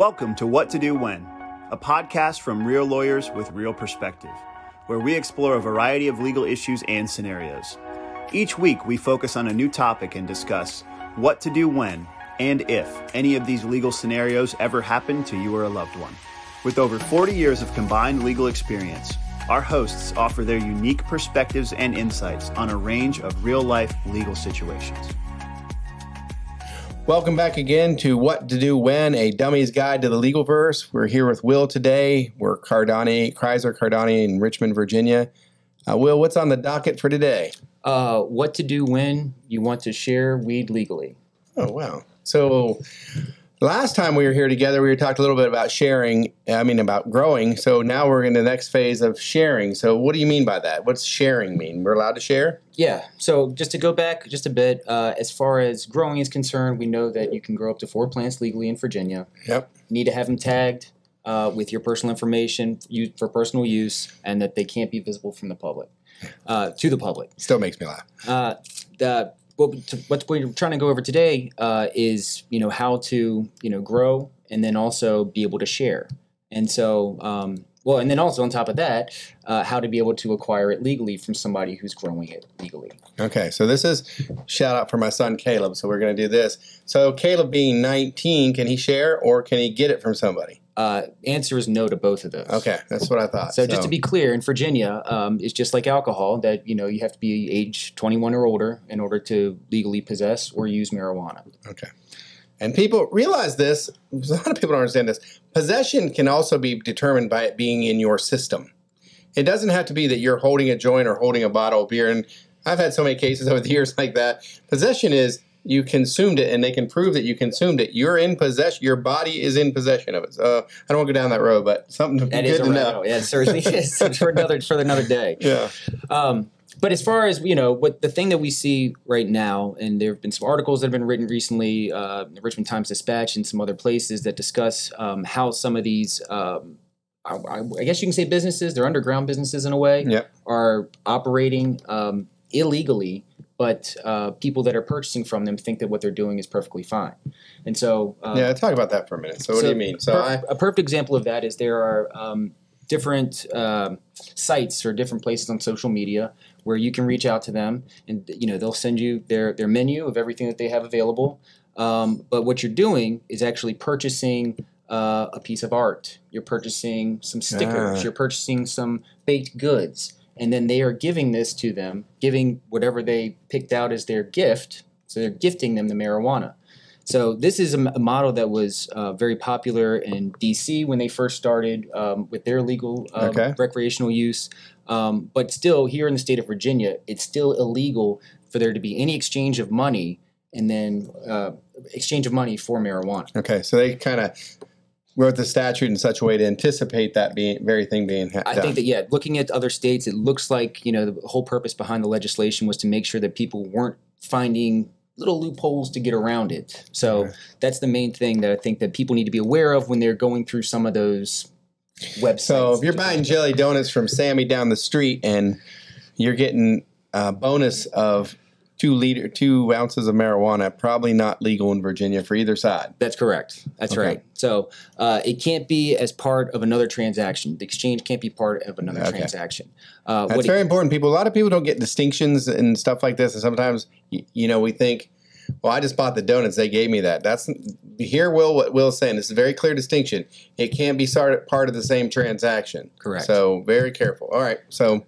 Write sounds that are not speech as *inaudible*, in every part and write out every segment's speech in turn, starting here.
Welcome to What to Do When, a podcast from real lawyers with real perspective, where we explore a variety of legal issues and scenarios. Each week, we focus on a new topic and discuss what to do when and if any of these legal scenarios ever happen to you or a loved one. With over 40 years of combined legal experience, our hosts offer their unique perspectives and insights on a range of real life legal situations. Welcome back again to What to Do When, a dummy's guide to the legal verse. We're here with Will today. We're Cardani, Critzer Cardani in Richmond, Virginia. Uh, Will, what's on the docket for today? Uh, what to do when you want to share weed legally. Oh, wow. So last time we were here together, we talked a little bit about sharing, I mean, about growing. So now we're in the next phase of sharing. So what do you mean by that? What's sharing mean? We're allowed to share? Yeah. So just to go back just a bit, uh, as far as growing is concerned, we know that you can grow up to four plants legally in Virginia. Yep. You need to have them tagged uh, with your personal information you, for personal use, and that they can't be visible from the public uh, to the public. Still makes me laugh. Uh, the what, what we're trying to go over today uh, is you know how to you know grow and then also be able to share and so um, well and then also on top of that uh, how to be able to acquire it legally from somebody who's growing it legally Okay, so this is shout out for my son Caleb. So we're going to do this. So Caleb being 19, can he share or can he get it from somebody? Uh, answer is no to both of those Okay, that's what I thought. So just to be clear, in Virginia, um, it's just like alcohol that you know you have to be age 21 or older in order to legally possess or use marijuana. Okay. And people realize this, *laughs* a lot of people don't understand this. Possession can also be determined by it being in your system. It doesn't have to be that you're holding a joint or holding a bottle of beer. And I've had so many cases over the years *laughs* like that. Possession is you consumed it and they can prove that you consumed it. You're in possession, your body is in possession of it. So I don't want to go down that road, but something That good to know. Yeah, certainly *laughs* for another for another day. Yeah. Um, but as far as you know, what the thing that we see right now, and there have been some articles that have been written recently, uh, the Richmond Times Dispatch and some other places that discuss um, how some of these, um, I, I guess you can say businesses, they're underground businesses in a way, Yep. are operating um, illegally. But uh, people that are purchasing from them think that what they're doing is perfectly fine, and so um, Yeah, talk about that for a minute. So, what do you mean? So per- I a perfect example of that is there are um, different um sites or different places on social media where you can reach out to them, and you know they'll send you their their menu of everything that they have available. Um, but what you're doing is actually purchasing uh, a piece of art. You're purchasing some stickers. Ah. You're purchasing some baked goods, and then they are giving this to them, giving whatever they picked out as their gift. So they're gifting them the marijuana. So this is a, model that was uh, very popular in DC when they first started um, with their legal um, Okay. recreational use. Um, but still, here in the state of Virginia, it's still illegal for there to be any exchange of money and then uh, exchange of money for marijuana. okay, so they kind of wrote the statute in such a way to anticipate that being very thing being ha- I think that yeah, looking at other states, it looks like you know the whole purpose behind the legislation was to make sure that people weren't finding little loopholes to get around it. So Right. that's the main thing that I think that people need to be aware of when they're going through some of those websites. So if you're buying jelly donuts from Sammy down the street and you're getting a bonus of two liter, two ounces of marijuana, probably not legal in Virginia for either side. That's correct. That's Okay. right. So uh, it can't be as part of another transaction. The exchange can't be part of another Okay. transaction. Uh, That's what it- very important. People, a lot of people don't get distinctions and stuff like this, and sometimes you know we think, well, I just bought the donuts; they gave me that. That's here. Will what Will's saying. This is a very clear distinction. It can't be part of the same transaction. Correct. So very careful. All right. So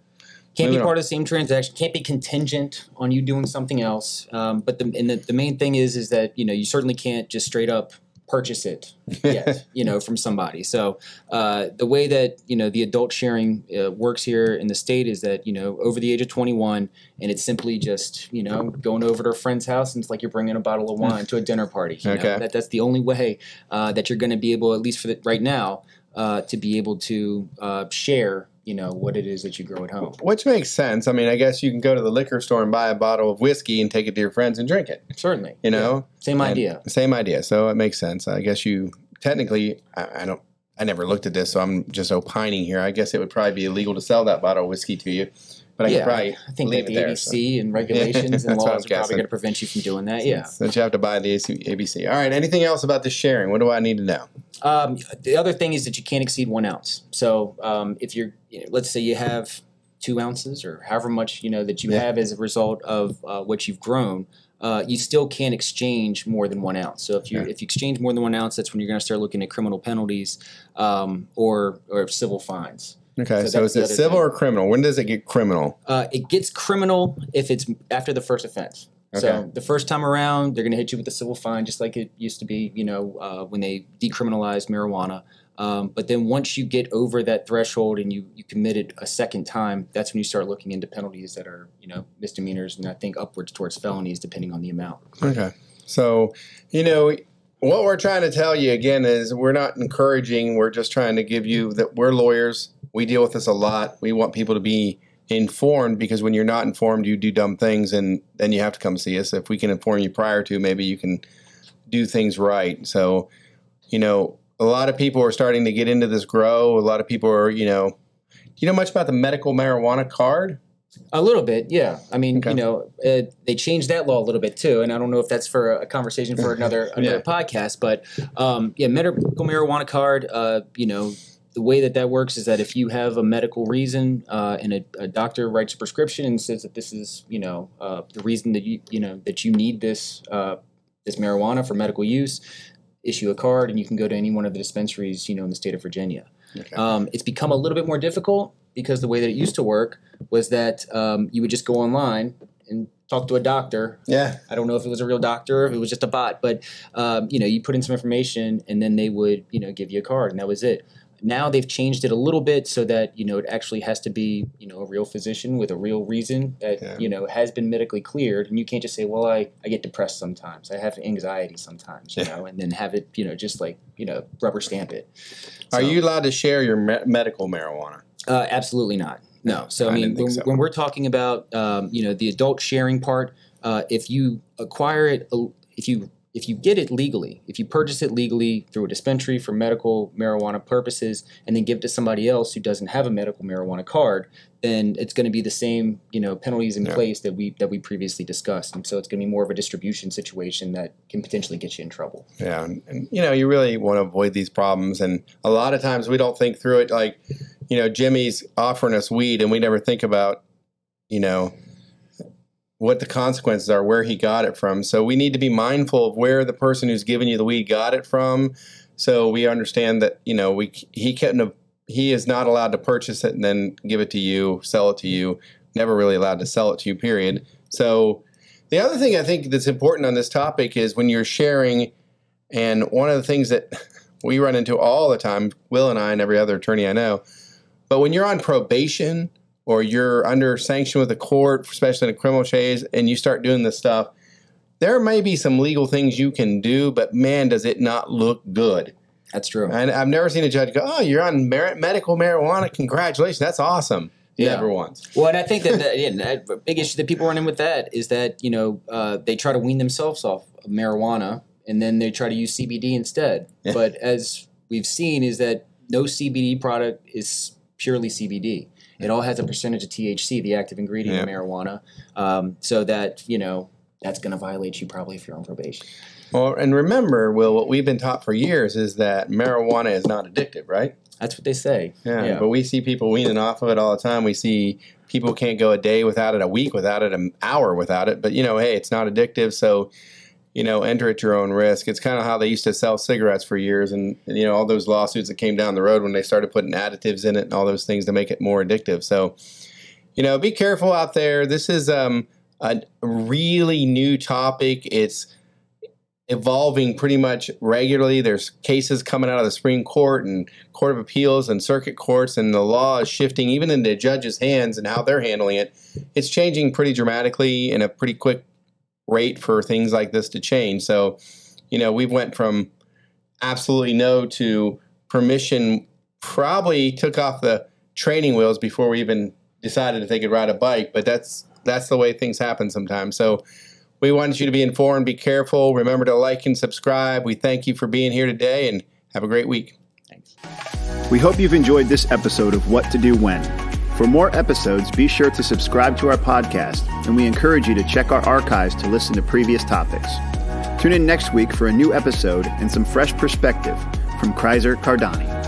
can't be part of the same transaction. Can't be contingent on you doing something else. Um, but the and the, the main thing is is that you know you certainly can't just straight up purchase it yet. *laughs* you know from somebody. So uh, the way that you know the adult sharing uh, works here in the state is that you know over the age of twenty one, and it's simply just you know going over to a friend's house and it's like you're bringing a bottle of wine to a dinner party. You know? Okay. That that's the only way uh, that you're going to be able, at least for the, right now, uh, to be able to uh, share. You know what it is that you grow at home. which makes sense. I mean, I guess you can go to the liquor store and buy a bottle of whiskey and take it to your friends and drink it. Certainly. You know, Same And- idea. Same idea. So it makes sense. I guess you technically, I, I don't, I never looked at this, so I'm just opining here. I guess it would probably be illegal to sell that bottle of whiskey to you, but I yeah, could probably I think leave that the there. ABC and *laughs* regulations and laws are probably going to prevent you from doing that. Yeah. So that you have to buy the ABC. All right. Anything else about the sharing? What do I need to know? Um, the other thing is that you can't exceed one ounce. So um, if you're, you know, let's say you have two ounces or however much you know that you Yeah. have as a result of uh, what you've grown, uh, you still can't exchange more than one ounce. So if you Okay. if you exchange more than one ounce, that's when you're going to start looking at criminal penalties um, or or civil fines. Okay, So so, is it civil or criminal? When does it get criminal? Uh, it gets criminal if it's after the first offense. Okay. So the first time around, they're going to hit you with a civil fine, just like it used to be. You know, uh, when they decriminalized marijuana. Um, but then once you get over that threshold and you you commit it a second time, that's when you start looking into penalties that are you know misdemeanors and I think upwards towards felonies depending on the amount. Okay. So, you know, what we're trying to tell you again is we're not encouraging, we're just trying to give you that we're lawyers. We deal with this a lot. We want people to be informed because when you're not informed, you do dumb things and then you have to come see us. If we can inform you prior to, maybe you can do things right. So, you know, a lot of people are starting to get into this grow. A lot of people are, you know, do you know much about the medical marijuana card? A little bit, yeah. I mean, Okay. you know, uh, they changed that law a little bit too, and I don't know if that's for a conversation for another *laughs* another Yeah. podcast. But um, yeah, medical marijuana card. Uh, you know, the way that that works is that if you have a medical reason uh, and a, a doctor writes a prescription and says that this is, you know, uh, the reason that you you know that you need this uh, this marijuana for medical use, issue a card and you can go to any one of the dispensaries, you know, in the state of Virginia. Okay. Um, it's become a little bit more difficult because the way that it used to work was that um, you would just go online and talk to a doctor. yeah. I don't know if it was a real doctor or if it was just a bot, but um, you know, you put in some information and then they would, you know, give you a card and that was it. Now they've changed it a little bit so that you know it actually has to be you know a real physician with a real reason that Yeah. you know has been medically cleared, and you can't just say, well, I, I get depressed sometimes, I have anxiety sometimes, you Yeah. know, and then have it you know just like you know rubber stamp it. Are you allowed to share your me- medical marijuana? uh, absolutely not. No. So I, I mean, when, so. when we're talking about um, you know the adult sharing part, uh, if you acquire it, uh, if you if you get it legally, if you purchase it legally through a dispensary for medical marijuana purposes, and then give it to somebody else who doesn't have a medical marijuana card, then it's going to be the same you know penalties in Yeah. place that we that we previously discussed, and so it's going to be more of a distribution situation that can potentially get you in trouble. Yeah, and, and you know, you really want to avoid these problems, and a lot of times we don't think through it. Like, you know, Jimmy's offering us weed, and we never think about, you know, what the consequences are, where he got it from. So we need to be mindful of where the person who's giving you the weed got it from, so we understand that you know we he have he is not allowed to purchase it and then give it to you, sell it to you. Never really allowed to sell it to you. Period. So the other thing I think that's important on this topic is when you're sharing. And one of the things that *laughs* we run into all the time, Will and I and every other attorney I know, but when you're on probation or you're under sanction with the court, especially in a criminal case, and you start doing this stuff, there may be some legal things you can do, but man, does it not look good. That's true. And I've never seen a judge go, "Oh, you're on mer- medical marijuana. Congratulations, that's awesome." Yeah. Never once. Well, and I think that, *laughs* the yeah, big issue that people run in with that is that you know uh, they try to wean themselves off of marijuana and then they try to use CBD instead. Yeah. But as we've seen, is that no CBD product is purely CBD. It all has a percentage of THC, the active ingredient of Yeah. marijuana. Um, so that you know that's going to violate you probably if you're on probation. Well, and remember, Will, what we've been taught for years is that marijuana is not addictive, right? That's what they say. Yeah, Yeah. but we see people weaning off of it all the time. We see people can't go a day without it, a week without it, an hour without it. But you know, hey, it's not addictive, so you know, enter at your own risk. It's kind of how they used to sell cigarettes for years, and, you know, all those lawsuits that came down the road when they started putting additives in it and all those things to make it more addictive. So, you know, be careful out there. This is um, a really new topic. It's evolving pretty much regularly. There's cases coming out of the Supreme Court and Court of Appeals and circuit courts, and the law is shifting even into judges' hands and how they're handling it. It's changing pretty dramatically in a pretty quick rate for things like this to change. So, you know, we went from absolutely no to permission. Probably took off the training wheels before we even decided if they could ride a bike. But that's that's the way things happen sometimes. So we wanted you to be informed, be careful. Remember to like and subscribe. We thank you for being here today and have a great week. Thanks. We hope you've enjoyed this episode of What to Do When. For more episodes, be sure to subscribe to our podcast, and we encourage you to check our archives to listen to previous topics. Tune in next week for a new episode and some fresh perspective from Critzer Cardani.